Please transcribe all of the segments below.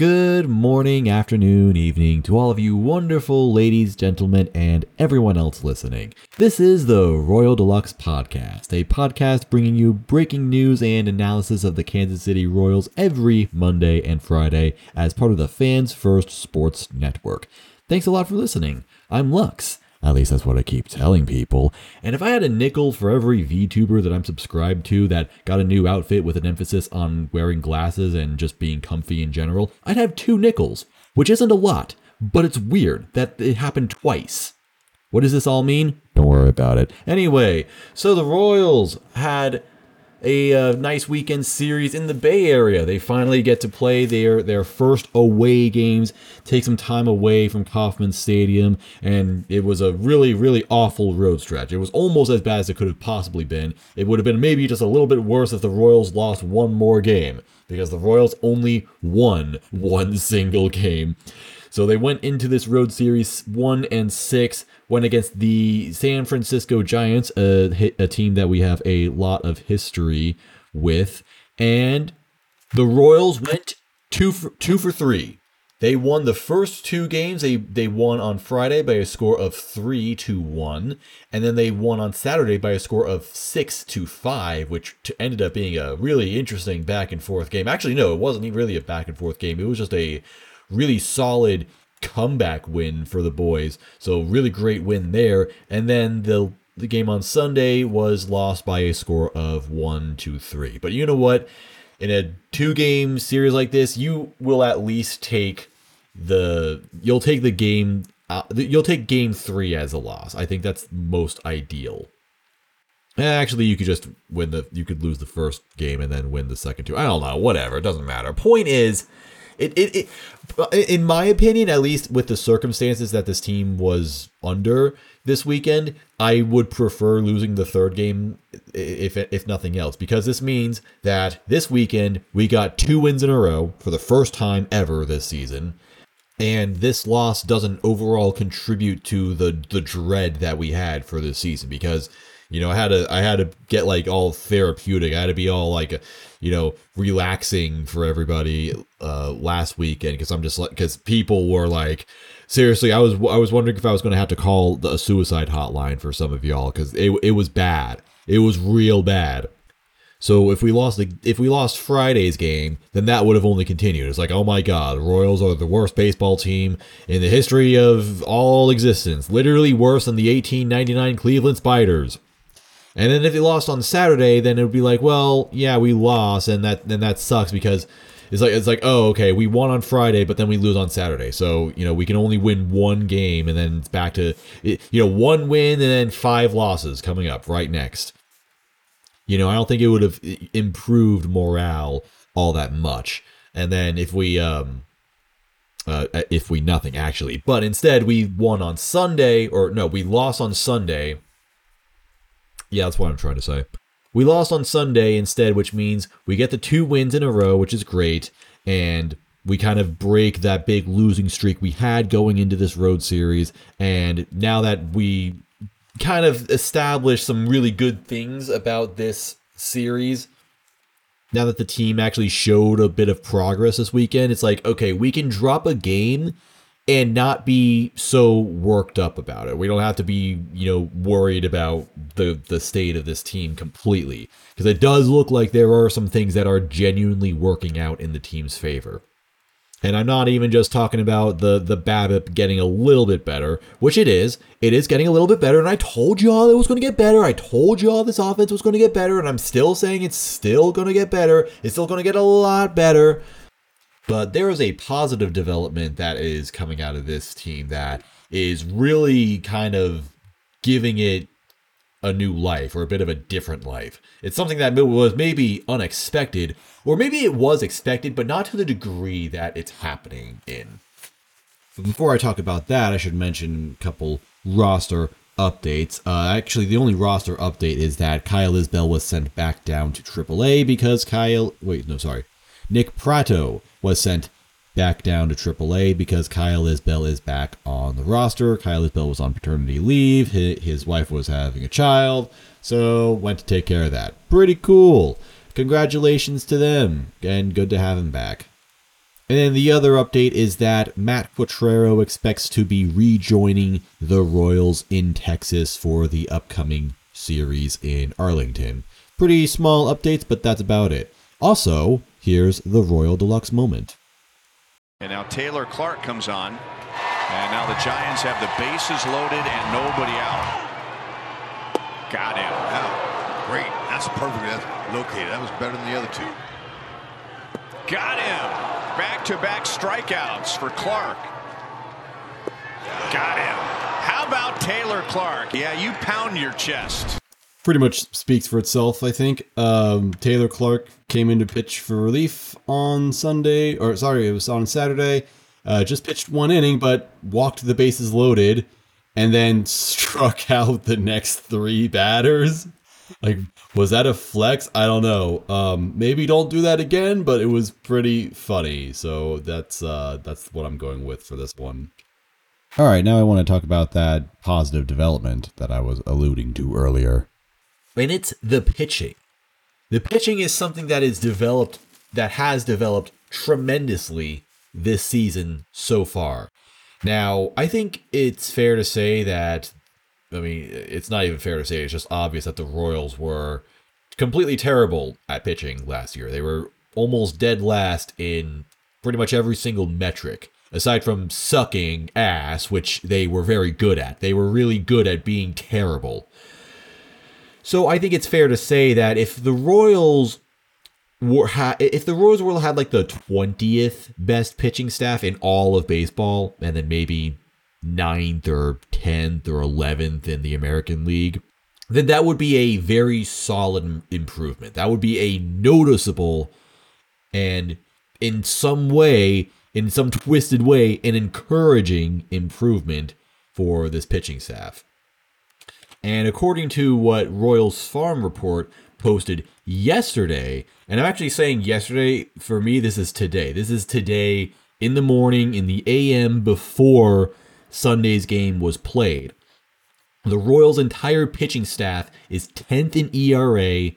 Good morning, afternoon, evening to all of you wonderful ladies, gentlemen, and everyone else listening. This is the Royal Deluxe Podcast, a podcast bringing you breaking news and analysis of the Kansas City Royals every Monday and Friday as part of the Fans First Sports Network. Thanks a lot for listening. I'm Lux. At least that's what I keep telling people. And if I had a nickel for every VTuber that I'm subscribed to that got a new outfit with an emphasis on wearing glasses and just being comfy in general, I'd have two nickels, which isn't a lot, but it's weird that it happened twice. What does this all mean? Don't worry about it. Anyway, so the Royals had a uh, nice weekend series in the Bay Area. They finally get to play their their first away games, take some time away from Kauffman Stadium, and it was a really really awful road stretch. It was almost as bad as it could have possibly been. It would have been maybe just a little bit worse if the Royals lost one more game because the Royals only won one single game. So they went into this road series one and six, went against the San Francisco Giants, a, a team that we have a lot of history with, and the Royals went two for two for three. They won the first two games. They they won on Friday by a score of three to one, and then they won on Saturday by a score of six to five, which ended up being a really interesting back and forth game. Actually, no, it wasn't really a back and forth game. It was just a really solid comeback win for the boys. So really great win there. And then the the game on Sunday was lost by a score of one to three. But you know what? In a two game series like this, you will at least take the you'll take the game uh, you'll take game three as a loss. I think that's most ideal. Actually, you could just win the you could lose the first game and then win the second two. I don't know, whatever. It doesn't matter. Point is, it, it, it, in my opinion, at least with the circumstances that this team was under this weekend, I would prefer losing the third game, if if nothing else, because this means that this weekend we got two wins in a row for the first time ever this season, and this loss doesn't overall contribute to the the dread that we had for this season because you know, I had to I had to get like all therapeutic. I had to be all like, you know, relaxing for everybody uh, last weekend because I'm just like because people were like, seriously, I was I was wondering if I was going to have to call the, a suicide hotline for some of y'all because it it was bad. It was real bad. So if we lost the if we lost Friday's game, then that would have only continued. It's like, oh my god, Royals are the worst baseball team in the history of all existence. Literally worse than the 1899 Cleveland Spiders. And then if they lost on Saturday, then it would be like, well, yeah, we lost, and that then that sucks because it's like it's like, oh, okay, we won on Friday, but then we lose on Saturday. So you know we can only win one game, and then it's back to you know one win and then five losses coming up right next. You know, I don't think it would have improved morale all that much. And then if we um uh, if we nothing actually, but instead we won on Sunday, or no, we lost on Sunday yeah, that's what I'm trying to say. We lost on Sunday instead, which means we get the two wins in a row, which is great, and we kind of break that big losing streak we had going into this road series. And now that we kind of established some really good things about this series, now that the team actually showed a bit of progress this weekend, it's like, okay, we can drop a game and not be so worked up about it. We don't have to be, you know, worried about the the state of this team completely because it does look like there are some things that are genuinely working out in the team's favor. And I'm not even just talking about the the BABIP getting a little bit better, which it is. It is getting a little bit better, and I told y'all it was going to get better. I told y'all this offense was going to get better, and I'm still saying it's still going to get better. It's still going to get a lot better. But there is a positive development that is coming out of this team that is really kind of giving it a new life or a bit of a different life. It's something that was maybe unexpected, or maybe it was expected, but not to the degree that it's happening in. But before I talk about that, I should mention a couple roster updates. Uh, actually, the only roster update is that Kyle Isbel was sent back down to AAA because Kyle. Wait, no, sorry. Nick Pratto was sent back down to AAA because Kyle Isbel is back on the roster. Kyle Isbel was on paternity leave. His wife was having a child, so went to take care of that. Pretty cool. Congratulations to them, and good to have him back. And then the other update is that Matt Quatraro expects to be rejoining the Royals in Texas for the upcoming series in Arlington. Pretty small updates, but that's about it. Also, here's the Royal Deluxe moment. And now Taylor Clarke comes on. And now the Giants have the bases loaded and nobody out. Got him. Wow. Great. That's perfectly located. That was better than the other two. Got him. Back to back strikeouts for Clarke. Got him. How about Taylor Clarke? Yeah, you pound your chest. Pretty much speaks for itself, I think. Um, Taylor Clarke came in to pitch for relief on Sunday, or sorry, it was on Saturday. Uh, just pitched one inning, but walked the bases loaded, and then struck out the next three batters. Like, was that a flex? I don't know. Um, maybe don't do that again, but it was pretty funny. So that's uh, that's what I'm going with for this one. All right, now I want to talk about that positive development that I was alluding to earlier. And it's the pitching. The pitching is something that is developed, that has developed tremendously this season so far. Now, I think it's fair to say that I mean, it's not even fair to say. It's just obvious that the Royals were completely terrible at pitching last year. They were almost dead last in pretty much every single metric, aside from sucking ass, which they were very good at. They were really good at being terrible. So I think it's fair to say that if the Royals were ha- if the Royals were had like the 20th best pitching staff in all of baseball and then maybe ninth or 10th or 11th in the American League, then that would be a very solid improvement. That would be a noticeable and in some way, in some twisted way, an encouraging improvement for this pitching staff. And according to what Royals Farm Report posted yesterday, and I'm actually saying yesterday, for me, this is today. This is today in the morning, in the AM before Sunday's game was played. The Royals' entire pitching staff is 10th in ERA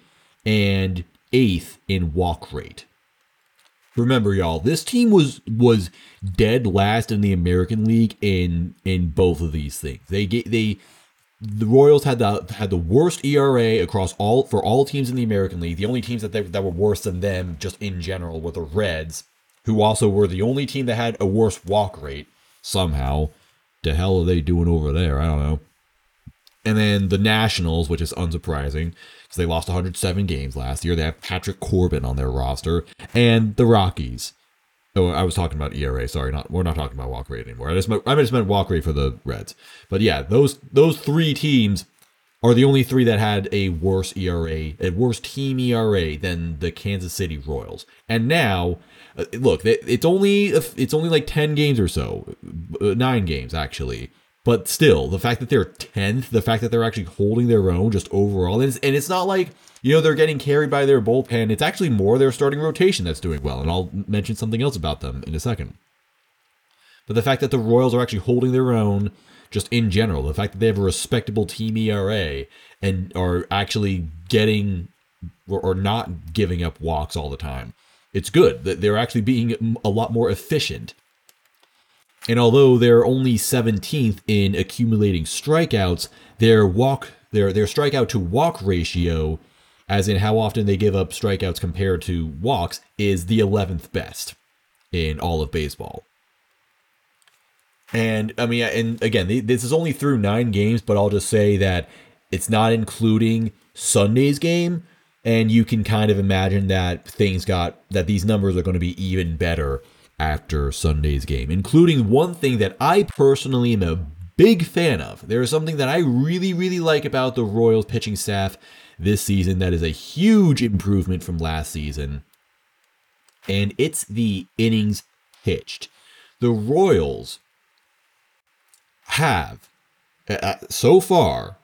and 8th in walk rate. Remember, y'all, this team was was dead last in the American League in in both of these things. They get they the Royals had the had the worst ERA across all for all teams in the American League. The only teams that they, that were worse than them, just in general, were the Reds, who also were the only team that had a worse walk rate somehow the hell are they doing over there? I don't know. And then the Nationals, which is unsurprising because they lost 107 games last year. They have Patrick Corbin on their roster, and the Rockies. Oh, I was talking about ERA. Sorry, not we're not talking about walk rate anymore. I just meant, I just meant walk rate for the Reds. But yeah, those those three teams are the only three that had a worse ERA, a worse team ERA than the Kansas City Royals. And now uh, look, it's only it's only like ten games or so, uh, nine games actually. But still, the fact that they're tenth, the fact that they're actually holding their own just overall, and it's, and it's not like you know they're getting carried by their bullpen. It's actually more their starting rotation that's doing well, and I'll mention something else about them in a second. But the fact that the Royals are actually holding their own, just in general, the fact that they have a respectable team ERA and are actually getting or, or not giving up walks all the time, it's good that they're actually being a lot more efficient. And although they're only 17th in accumulating strikeouts, their walk their their strikeout to walk ratio, as in how often they give up strikeouts compared to walks, is the 11th best in all of baseball. And I mean, and again, this is only through nine games, but I'll just say that it's not including Sunday's game, and you can kind of imagine that things got that these numbers are going to be even better after Sunday's game, including one thing that I personally am a big fan of. There is something that I really, really like about the Royals pitching staff this season that is a huge improvement from last season, and it's the innings pitched. The Royals have, uh, so far,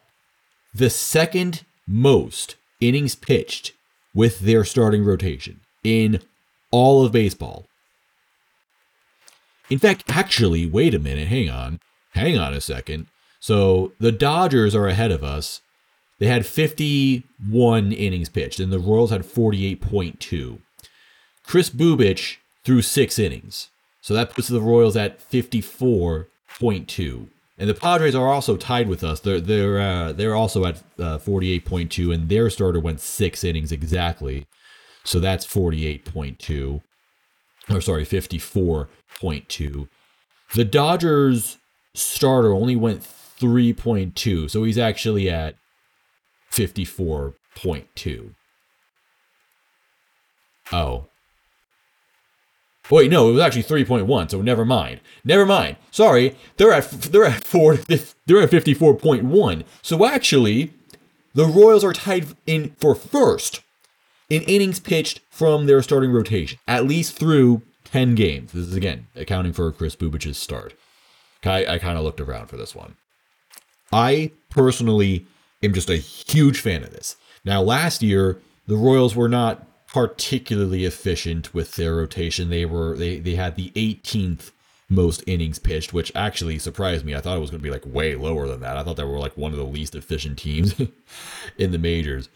the second most innings pitched with their starting rotation in all of baseball. In fact, actually, wait a minute, hang on. Hang on a second. So the Dodgers are ahead of us. They had 51 innings pitched, and the Royals had 48.2. Chris Bubic threw six innings. So that puts the Royals at 54.2. And the Padres are also tied with us. They're they're uh, they're also at uh, 48.2, and their starter went six innings exactly. So that's 48.2. Or sorry, 54.2. The Dodgers starter only went 3.2, so he's actually at 54.2. Oh. Wait, no, it was actually 3.1, so never mind. Never mind. Sorry, they're at they're at 4 they're at 54.1. So actually, the Royals are tied in for first in innings pitched from their starting rotation, at least through 10 games. This is again accounting for Chris Bubic's start. I, I kind of looked around for this one. I personally am just a huge fan of this. Now, last year, the Royals were not particularly efficient with their rotation. They were they they had the 18th most innings pitched, which actually surprised me. I thought it was going to be like way lower than that. I thought they were like one of the least efficient teams in the majors.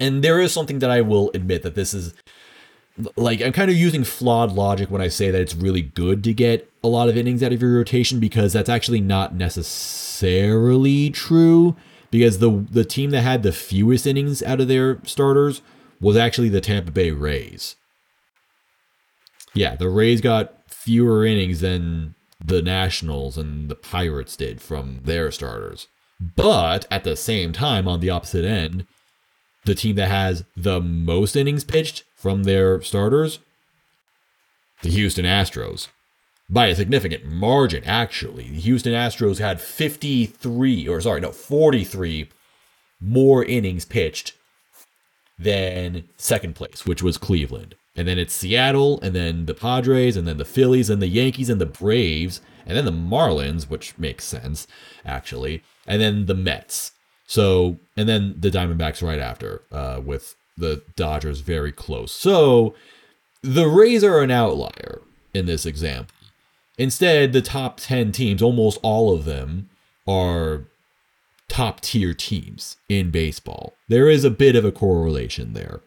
And there is something that I will admit that this is like I'm kind of using flawed logic when I say that it's really good to get a lot of innings out of your rotation because that's actually not necessarily true because the the team that had the fewest innings out of their starters was actually the Tampa Bay Rays. Yeah, the Rays got fewer innings than the Nationals and the Pirates did from their starters. But at the same time, on the opposite end, the team that has the most innings pitched from their starters, the Houston Astros. By a significant margin, actually. The Houston Astros had 53, or sorry, no, 43 more innings pitched than second place, which was Cleveland. And then it's Seattle, and then the Padres, and then the Phillies, and the Yankees, and the Braves, and then the Marlins, which makes sense, actually, and then the Mets. So, and then the Diamondbacks right after, uh, with the Dodgers very close. So, the Rays are an outlier in this example. Instead, the top 10 teams, almost all of them, are top tier teams in baseball. There is a bit of a correlation there.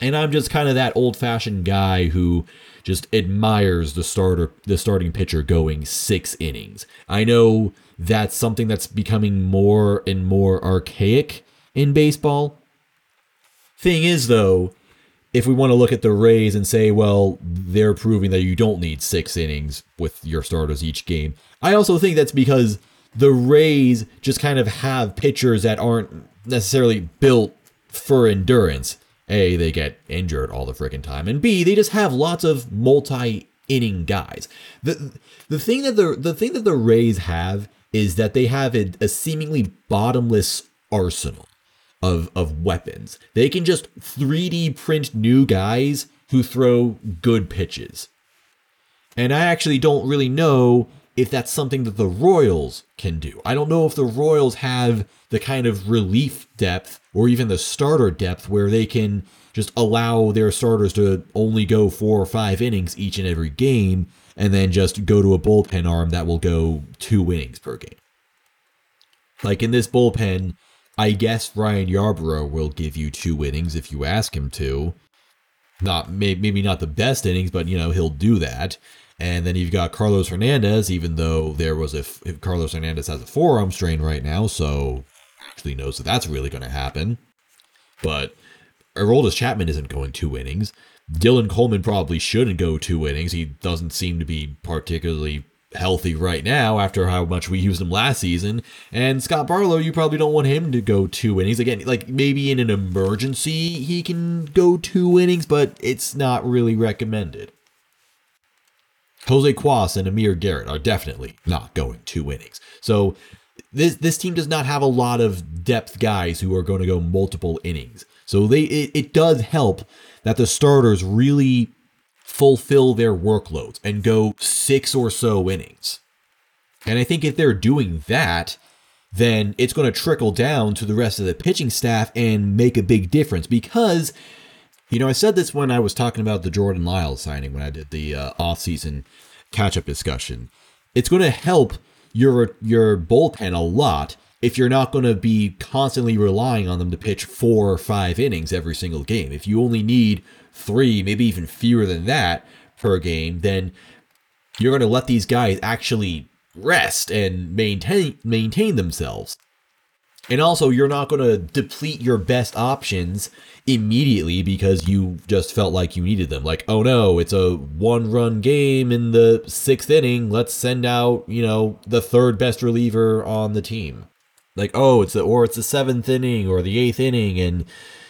And I'm just kind of that old fashioned guy who just admires the starter the starting pitcher going 6 innings. I know that's something that's becoming more and more archaic in baseball. Thing is though, if we want to look at the Rays and say, well, they're proving that you don't need 6 innings with your starters each game. I also think that's because the Rays just kind of have pitchers that aren't necessarily built for endurance. A, they get injured all the freaking time, and B, they just have lots of multi inning guys. The the thing that the the thing that the Rays have is that they have a, a seemingly bottomless arsenal of of weapons. They can just 3D print new guys who throw good pitches. And I actually don't really know if that's something that the Royals can do. I don't know if the Royals have the kind of relief depth or even the starter depth where they can just allow their starters to only go four or five innings each and every game and then just go to a bullpen arm that will go two innings per game. Like in this bullpen, I guess Ryan Yarbrough will give you two innings if you ask him to. Not maybe not the best innings, but you know he'll do that. And then you've got Carlos Hernandez, even though there was a Carlos Hernandez has a forearm strain right now, so actually knows that that's really going to happen. But Aroldis Chapman isn't going two innings. Dylan Coleman probably shouldn't go two innings. He doesn't seem to be particularly healthy right now after how much we used him last season. And Scott Barlow, you probably don't want him to go two innings. Again, like maybe in an emergency he can go two innings, but it's not really recommended. Jose Cuas and Amir Garrett are definitely not going two innings. So this this team does not have a lot of depth guys who are going to go multiple innings. So they it, it does help that the starters really fulfill their workloads and go six or so innings. And I think if they're doing that, then it's going to trickle down to the rest of the pitching staff and make a big difference because you know, I said this when I was talking about the Jordan Lyles signing when I did the uh, off-season catch-up discussion. It's going to help your your bullpen a lot if you're not going to be constantly relying on them to pitch four or five innings every single game. If you only need three, maybe even fewer than that per game, then you're going to let these guys actually rest and maintain maintain themselves. And also, you're not going to deplete your best options immediately because you just felt like you needed them. Like, oh no, it's a one run game in the sixth inning. Let's send out, you know, the third best reliever on the team. Like, oh, it's the, or it's the seventh inning or the eighth inning, and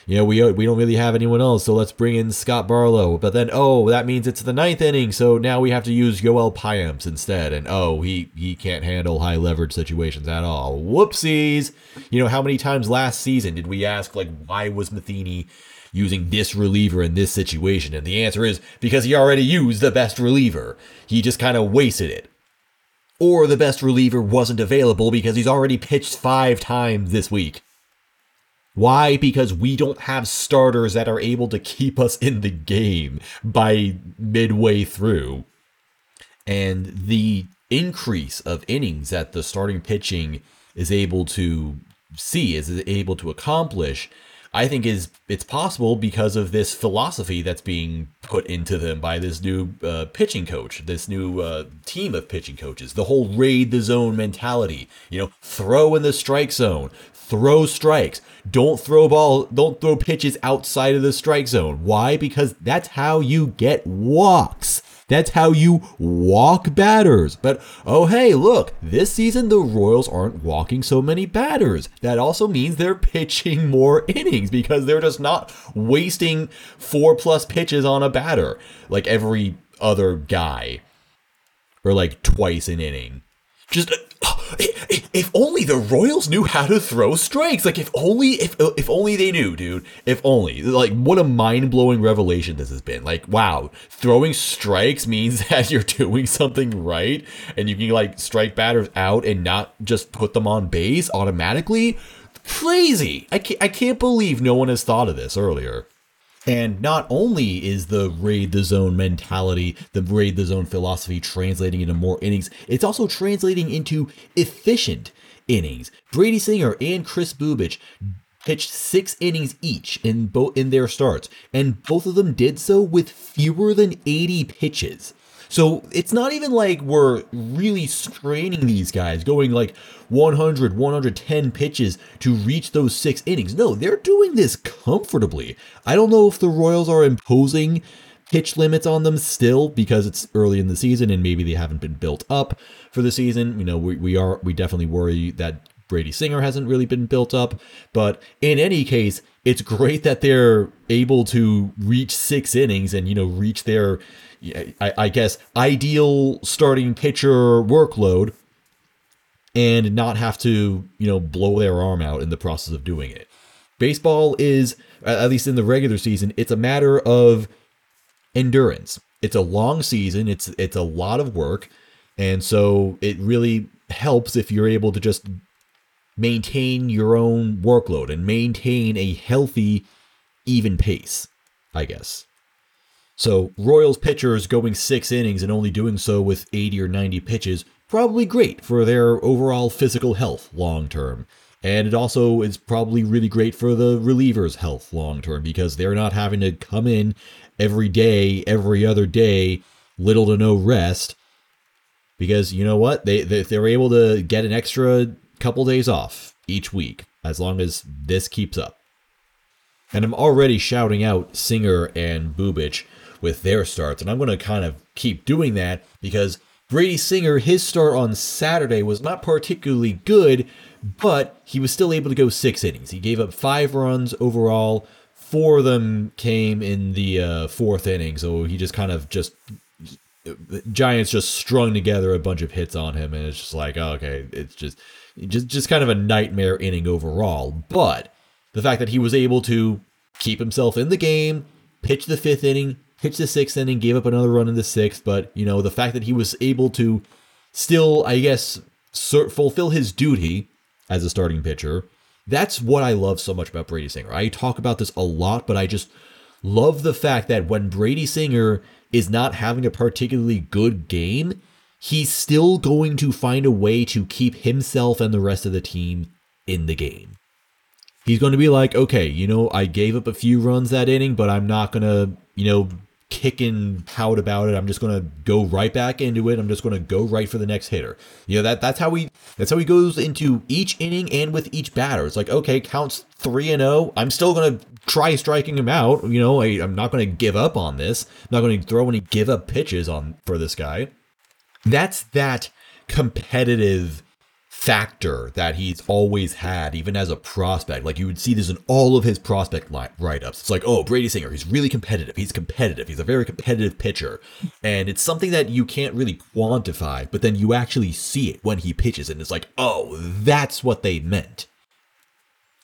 you know, we uh, we don't really have anyone else, so let's bring in Scott Barlow. But then, oh, that means it's the ninth inning, so now we have to use Yoel Payamps instead. And oh, he he can't handle high leverage situations at all. Whoopsies! You know, how many times last season did we ask like, why was Matheny using this reliever in this situation? And the answer is because he already used the best reliever. He just kind of wasted it. Or the best reliever wasn't available because he's already pitched five times this week. Why? Because we don't have starters that are able to keep us in the game by midway through. And the increase of innings that the starting pitching is able to see, is able to accomplish, I think is it's possible because of this philosophy that's being put into them by this new uh, pitching coach, this new uh, team of pitching coaches. The whole raid the zone mentality, you know, throw in the strike zone, throw strikes. Don't throw ball, don't throw pitches outside of the strike zone. Why? Because that's how you get walks. That's how you walk batters. But oh, hey, look, this season the Royals aren't walking so many batters. That also means they're pitching more innings because they're just not wasting four plus pitches on a batter like every other guy or like twice an inning. Just uh, if only the Royals knew how to throw strikes. Like if only if if only they knew, dude. If only. Like what a mind-blowing revelation this has been. Like wow, throwing strikes means that you're doing something right and you can like strike batters out and not just put them on base automatically. Crazy. I can't, I can't believe no one has thought of this earlier. And not only is the raid the zone mentality, the raid the zone philosophy translating into more innings, it's also translating into efficient innings. Brady Singer and Chris Bubic pitched six innings each in both in their starts, and both of them did so with fewer than 80 pitches. So it's not even like we're really straining these guys, going like 100, 110 pitches to reach those six innings. No, they're doing this comfortably. I don't know if the Royals are imposing pitch limits on them still because it's early in the season and maybe they haven't been built up for the season. You know, we, we are we definitely worry that Brady Singer hasn't really been built up. But in any case, it's great that they're able to reach six innings and, you know, reach their I, I guess, ideal starting pitcher workload and not have to, you know, blow their arm out in the process of doing it. Baseball is, at least in the regular season, it's a matter of endurance. It's a long season. It's it's a lot of work, and so it really helps if you're able to just maintain your own workload and maintain a healthy, even pace. I guess. So, Royals pitchers going six innings and only doing so with 80 or 90 pitches, probably great for their overall physical health long term. And it also is probably really great for the relievers' health long term because they're not having to come in every day, every other day, little to no rest. Because you know what? They, they, they're able to get an extra couple days off each week as long as this keeps up. And I'm already shouting out Singer and Bubic with their starts. And I'm going to kind of keep doing that because Brady Singer, his start on Saturday was not particularly good, but he was still able to go six innings. He gave up five runs overall. Four of them came in the uh, fourth inning, so he just kind of just Giants just strung together a bunch of hits on him, and it's just like, oh, okay, it's just just just kind of a nightmare inning overall. But the fact that he was able to keep himself in the game, pitch the fifth inning, pitched the sixth inning, gave up another run in the sixth, but you know the fact that he was able to still, I guess, fulfill his duty as a starting pitcher. That's what I love so much about Brady Singer. I talk about this a lot, but I just love the fact that when Brady Singer is not having a particularly good game, he's still going to find a way to keep himself and the rest of the team in the game. He's going to be like, okay, you know, I gave up a few runs that inning, but I'm not going to, you know, kick and pout about it. I'm just going to go right back into it. I'm just going to go right for the next hitter. You know, that that's how he that's how he goes into each inning and with each batter. It's like, okay, counts 3 and 0. I'm still going to try striking him out. You know, I, I'm not going to give up on this. I'm not going to throw any give up pitches on for this guy. That's that competitive factor that he's always had, even as a prospect. Like you would see this in all of his prospect write ups. It's like, oh, Brady Singer, he's really competitive. He's competitive. He's a very competitive pitcher. And it's something that you can't really quantify, but then you actually see it when he pitches, and it's like, oh, that's what they meant.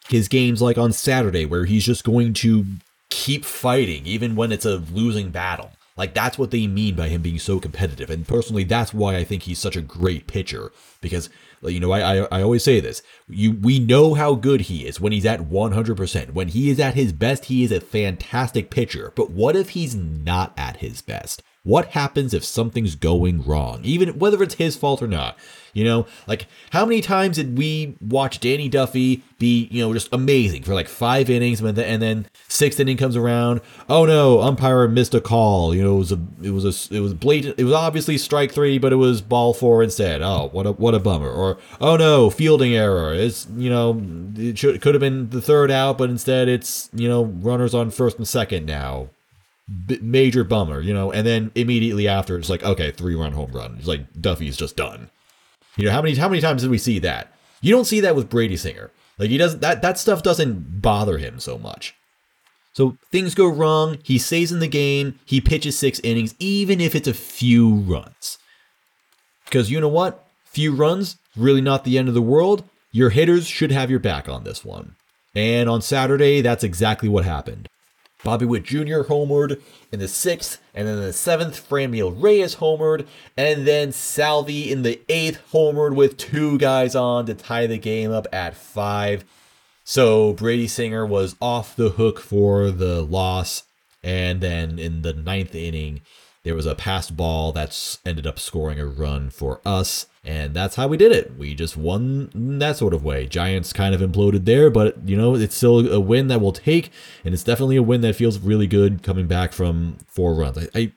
His games like on Saturday, where he's just going to keep fighting, even when it's a losing battle. Like that's what they mean by him being so competitive. And personally, that's why I think he's such a great pitcher because you know, I, I, I always say this. You we know how good he is when he's at 100%. When he is at his best, he is a fantastic pitcher. But what if he's not at his best? What happens if something's going wrong, even whether it's his fault or not? You know, like how many times did we watch Danny Duffy be, you know, just amazing for like five innings, and then, sixth inning comes around. Oh no, umpire missed a call. You know, it was a, it was a, it was blatant. It was obviously strike three, but it was ball four instead. Oh, what a, what a bummer. Or oh no, fielding error. It's you know, it should could have been the third out, but instead it's you know, runners on first and second now b- major bummer, you know. And then immediately after, it's like, okay, three run home run. It's like Duffy's just done. You know how many how many times did we see that? You don't see that with Brady Singer. Like he doesn't that that stuff doesn't bother him so much. So things go wrong. He stays in the game. He pitches six innings, even if it's a few runs. Because you know what? Few runs, really not the end of the world. Your hitters should have your back on this one. And on Saturday, that's exactly what happened. Bobby Witt Jr. homered in the sixth, and then in the seventh, Franmil Reyes homered, and then Salvy in the eighth homered with two guys on to tie the game up at five. So Brady Singer was off the hook for the loss, and then in the ninth inning, there was a passed ball that's ended up scoring a run for us. And that's how we did it. We just won that sort of way. Giants kind of imploded there, but you know, it's still a win that we'll take, and it's definitely a win that feels really good coming back from four runs. I, I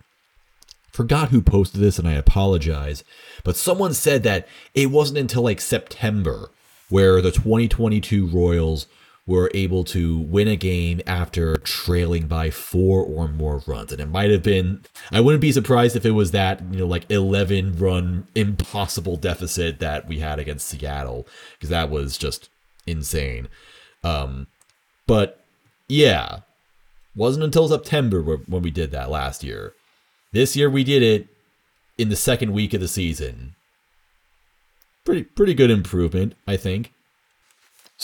forgot who posted this, and I apologize, but someone said that it wasn't until like September where the 2022 Royals were able to win a game after trailing by four or more runs. And it might have been, I wouldn't be surprised if it was that, you know, like 11 run impossible deficit that we had against Seattle, because that was just insane. Um, but yeah, wasn't until September when we did that last year. This year we did it in the second week of the season. Pretty pretty good improvement, I think.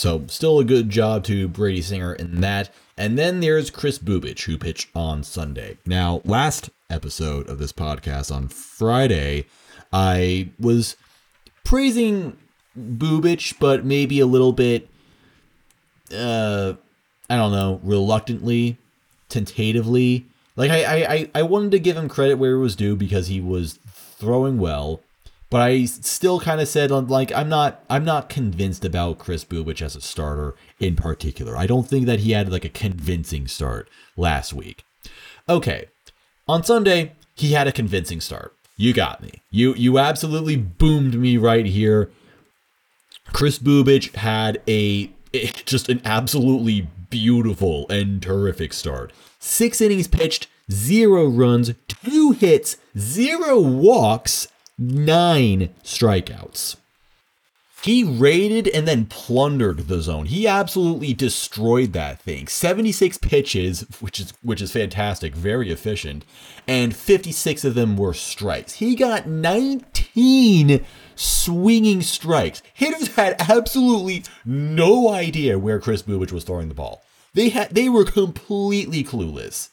So, still a good job to Brady Singer in that. And then there's Chris Bubic, who pitched on Sunday. Now, last episode of this podcast on Friday, I was praising Bubic, but maybe a little bit, uh, I don't know, reluctantly, tentatively. Like, I, I, I wanted to give him credit where it was due because he was throwing well. But I still kind of said um, like I'm not I'm not convinced about Chris Bubic as a starter in particular. I don't think that he had like a convincing start last week. Okay. On Sunday, he had a convincing start. You got me. You you absolutely boomed me right here. Chris Bubic had a eh, just an absolutely beautiful and terrific start. 6 innings pitched, 0 runs, 2 hits, 0 walks nine strikeouts. He raided and then plundered the zone. He absolutely destroyed that thing. 76 pitches, which is which is fantastic, very efficient, and 56 of them were strikes. He got 19 swinging strikes. Hitters had absolutely no idea where Chris Bubic was throwing the ball. They had they were completely clueless.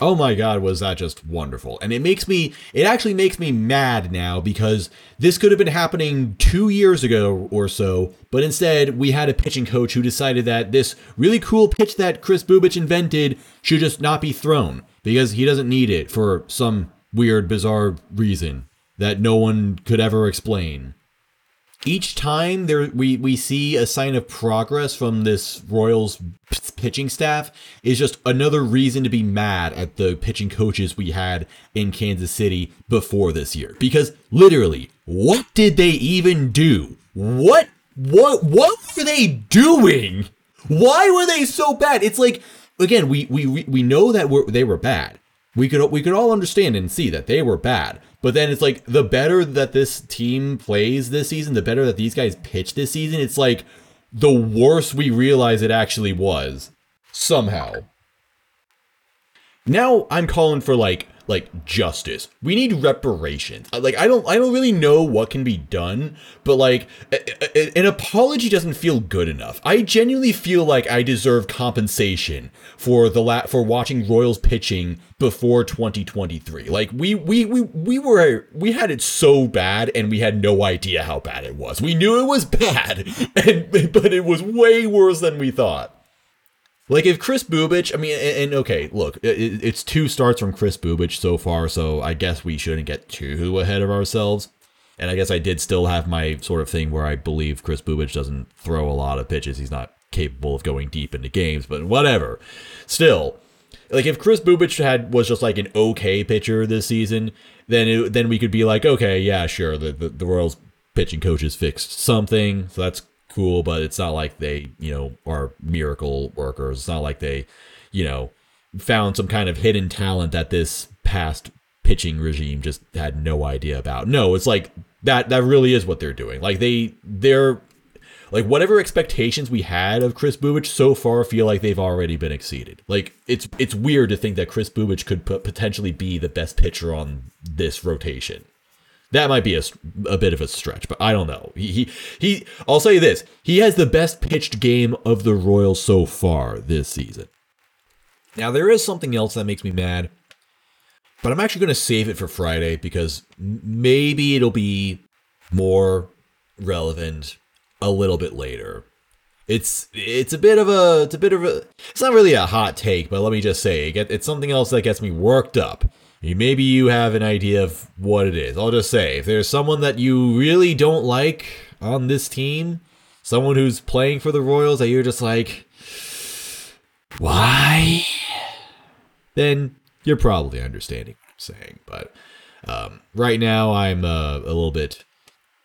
Oh my god, was that just wonderful. And it makes me, it actually makes me mad now because this could have been happening two years ago or so, but instead we had a pitching coach who decided that this really cool pitch that Chris Bubic invented should just not be thrown because he doesn't need it for some weird, bizarre reason that no one could ever explain. each time there we we see a sign of progress from this Royals pitching staff is just another reason to be mad at the pitching coaches we had in Kansas City before this year. Because literally what did they even do? What what what were they doing? Why were they so bad? It's like again we we we know that we're, they were bad. We could we could all understand and see that they were bad. But then it's like the better that this team plays this season, the better that these guys pitch this season, it's like the worse we realize it actually was somehow. Now I'm calling for like like justice. We need reparations. Like I don't I don't really know what can be done, but like a, a, an apology doesn't feel good enough. I genuinely feel like I deserve compensation for the la- for watching Royals pitching before 2023. Like we we we we were we had it so bad and we had no idea how bad it was. We knew it was bad, and but it was way worse than we thought. Like if Chris Bubic, I mean, and, and okay, look, it, it's two starts from Chris Bubic so far, so I guess we shouldn't get too ahead of ourselves. And I guess I did still have my sort of thing where I believe Chris Bubic doesn't throw a lot of pitches. He's not capable of going deep into games, but whatever. Still, like if Chris Bubic had was just like an okay pitcher this season, then it, then we could be like, okay, yeah, sure, the, the the Royals pitching coach coaches fixed something, so that's cool, but it's not like they, you know, are miracle workers. It's not like they, you know, found some kind of hidden talent that this past pitching regime just had no idea about. No, it's like that that really is what they're doing. Like they they're like whatever expectations we had of Chris Bubic so far feel like they've already been exceeded. Like it's it's weird to think that Chris Bubic could potentially be the best pitcher on this rotation. That might be a, a bit of a stretch, but I don't know. He, he he I'll say this. He has the best pitched game of the Royals so far this season. Now there is something else that makes me mad, but I'm actually going to save it for Friday because maybe it'll be more relevant a little bit later. It's it's a bit of a it's a bit of a it's not really a hot take, but let me just say it's something else that gets me worked up. Maybe you have an idea of what it is. I'll just say if there's someone that you really don't like on this team, someone who's playing for the Royals that you're just like, why? Then you're probably understanding what I'm saying. But um, right now, I'm uh, a little bit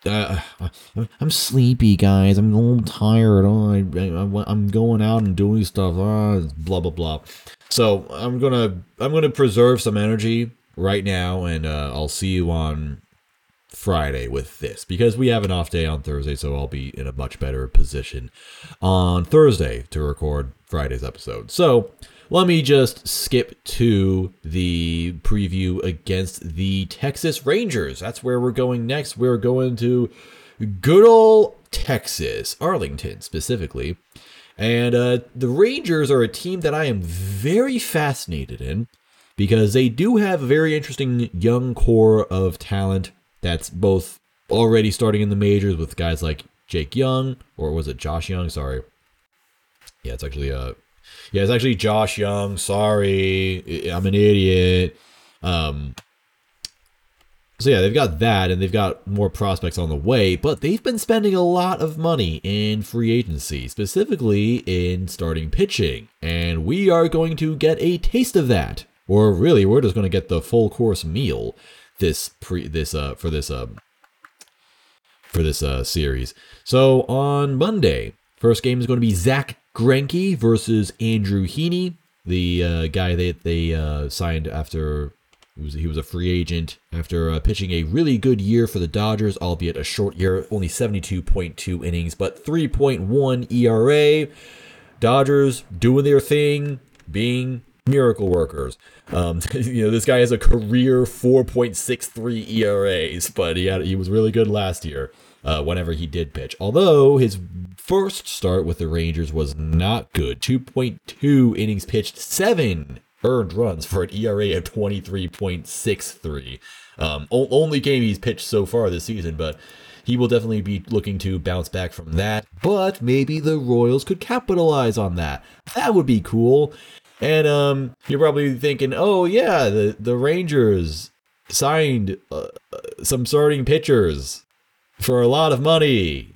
uh, I'm sleepy, guys. I'm a little tired. Oh, I, am going out and doing stuff. Oh, blah blah blah. So I'm gonna I'm gonna preserve some energy right now, and uh, I'll see you on Friday with this because we have an off day on Thursday, so I'll be in a much better position on Thursday to record Friday's episode. So let me just skip to the preview against the Texas Rangers. That's where we're going next. We're going to good old Texas, Arlington specifically. And uh, the Rangers are a team that I am very fascinated in because they do have a very interesting young core of talent that's both already starting in the majors with guys like Jake Young, or was it Josh Jung? Sorry. Yeah, it's actually uh yeah, it's actually Josh Jung. Sorry, I'm an idiot. Um, so yeah, they've got that, and they've got more prospects on the way. But they've been spending a lot of money in free agency, specifically in starting pitching, and we are going to get a taste of that. Or really, we're just going to get the full course meal this pre this uh for this um for this uh series. So on Monday, first game is going to be Zack Greinke versus Andrew Heaney, the uh, guy that they uh, signed after he was, he was a free agent after uh, pitching a really good year for the Dodgers, albeit a short year, only 72.2 innings, but 3.1 ERA. Dodgers doing their thing, being miracle workers. Um, you know, this guy has a career 4.63 ERAs, but he had he was really good last year uh, whenever he did pitch. Although his first start with the Rangers was not good 2.2 innings pitched, seven earned runs for an ERA of 23.63. Um, o- only game he's pitched so far this season, but he will definitely be looking to bounce back from that. But maybe the Royals could capitalize on that. That would be cool. And um, you're probably thinking, oh yeah, the the Rangers signed uh, uh some starting pitchers for a lot of money.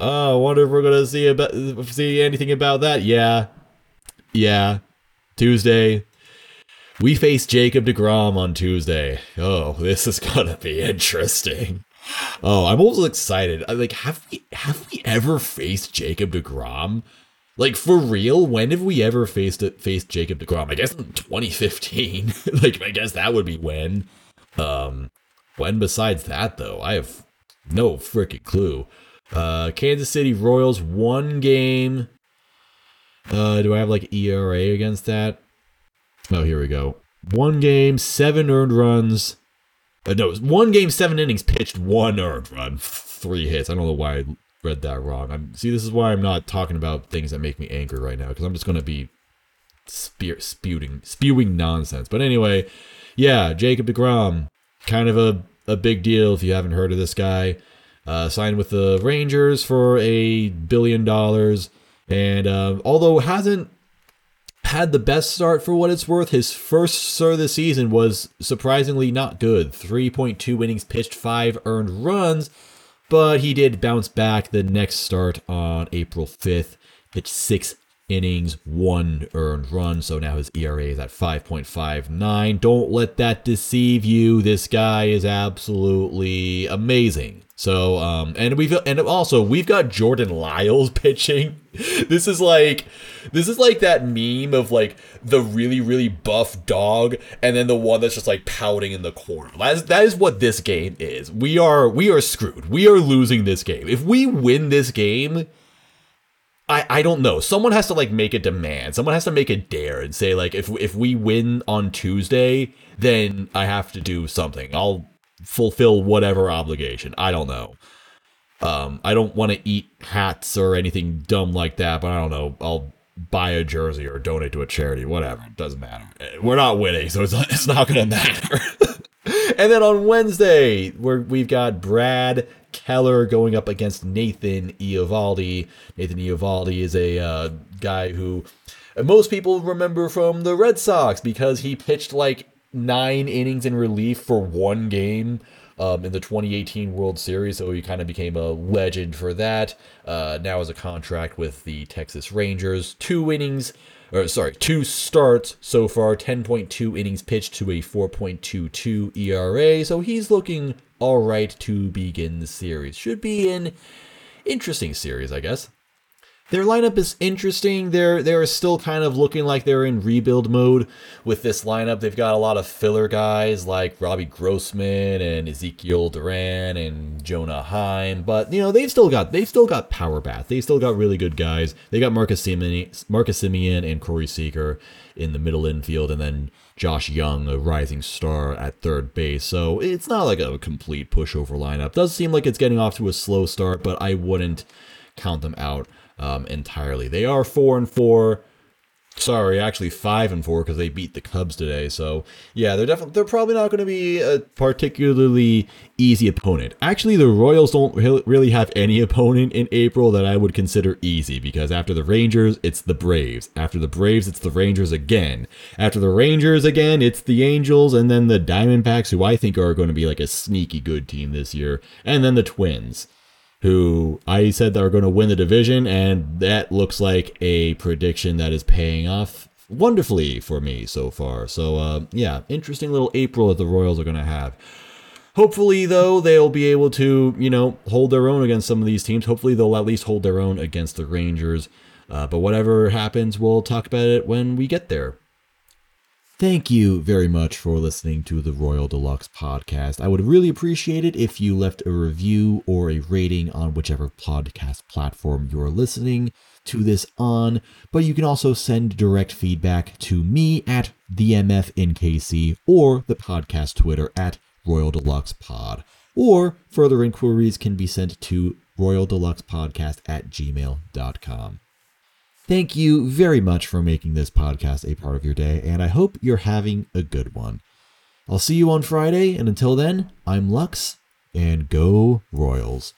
Oh, I wonder if we're gonna see about see anything about that. Yeah, yeah. Tuesday, we face Jacob deGrom on Tuesday. Oh, this is gonna be interesting. Oh, I'm also excited. I like have we have we ever faced Jacob deGrom? Like for real? When have we ever faced it faced Jacob deGrom? I guess in 2015. like I guess that would be when. Um, when besides that though, I have no freaking clue. Uh, Kansas City Royals one game. Uh, do I have like ERA against that? Oh, here we go. One game, seven earned runs. Uh, no, one game, seven innings pitched, one earned run, three hits. I don't know why I read that wrong. I'm see. This is why I'm not talking about things that make me angry right now because I'm just gonna be spew- spewing spewing nonsense. But anyway, yeah, Jacob deGrom, kind of a a big deal if you haven't heard of this guy. Uh, signed with the Rangers for a billion dollars, and uh, although hasn't had the best start for what it's worth, his first of the season was surprisingly not good. 3.2 innings pitched, five earned runs, but he did bounce back the next start on April 5th, pitched six innings, one earned run. So now his ERA is at 5.59. Don't let that deceive you. This guy is absolutely amazing. So, um, and we've and also we've got Jordan Lyles pitching. This is like, this is like that meme of like the really really buff dog, and then the one that's just like pouting in the corner. That is, that is what this game is. We are we are screwed. We are losing this game. If we win this game, I, I don't know. Someone has to like make a demand. Someone has to make a dare and say like if if we win on Tuesday, then I have to do something. I'll fulfill whatever obligation. I don't know. Um, I don't want to eat hats or anything dumb like that, but I don't know. I'll buy a jersey or donate to a charity, whatever. It doesn't matter. We're not winning, so it's not, it's not going to matter. and then on Wednesday, where we've got Brad Keller going up against Nathan Eovaldi. Nathan Eovaldi is a uh, guy who most people remember from the Red Sox because he pitched like nine innings in relief for one game um, in the 2018 World Series, so he kind of became a legend for that. Uh, now has a contract with the Texas Rangers. Two innings, or sorry, two starts so far. 10.2 innings pitched to a 4.22 ERA, so he's looking all right to begin the series. Should be an interesting series, I guess. Their lineup is interesting. They're they're still kind of looking like they're in rebuild mode with this lineup. They've got a lot of filler guys like Robbie Grossman and Ezekiel Duran and Jonah Heim, but you know they've still got they've still got power bats. They've still got really good guys. They got Marcus Semien, Marcus Semien and Corey Seager in the middle infield, and then Josh Jung, a rising star at third base. So it's not like a complete pushover lineup. Does seem like it's getting off to a slow start, but I wouldn't count them out um, entirely. They are four and four. Sorry, actually five and four because they beat the Cubs today. So yeah, they're definitely they're probably not going to be a particularly easy opponent. Actually, the Royals don't really have any opponent in April that I would consider easy because after the Rangers, it's the Braves. After the Braves, it's the Rangers again. After the Rangers again, it's the Angels, and then the Diamondbacks, who I think are going to be like a sneaky good team this year, and then the Twins who I said are going to win the division, and that looks like a prediction that is paying off wonderfully for me so far. So, uh, yeah, interesting little April that the Royals are going to have. Hopefully, though, they'll be able to, you know, hold their own against some of these teams. Hopefully, they'll at least hold their own against the Rangers. Uh, but whatever happens, we'll talk about it when we get there. Thank you very much for listening to the Royal Deluxe podcast. I would really appreciate it if you left a review or a rating on whichever podcast platform you're listening to this on. But you can also send direct feedback to me at TheMFNKC or the podcast Twitter at Royal Deluxe Pod. Or further inquiries can be sent to Royal Deluxe Podcast at gmail.com. Thank you very much for making this podcast a part of your day, and I hope you're having a good one. I'll see you on Friday, and until then, I'm Lux, and go Royals.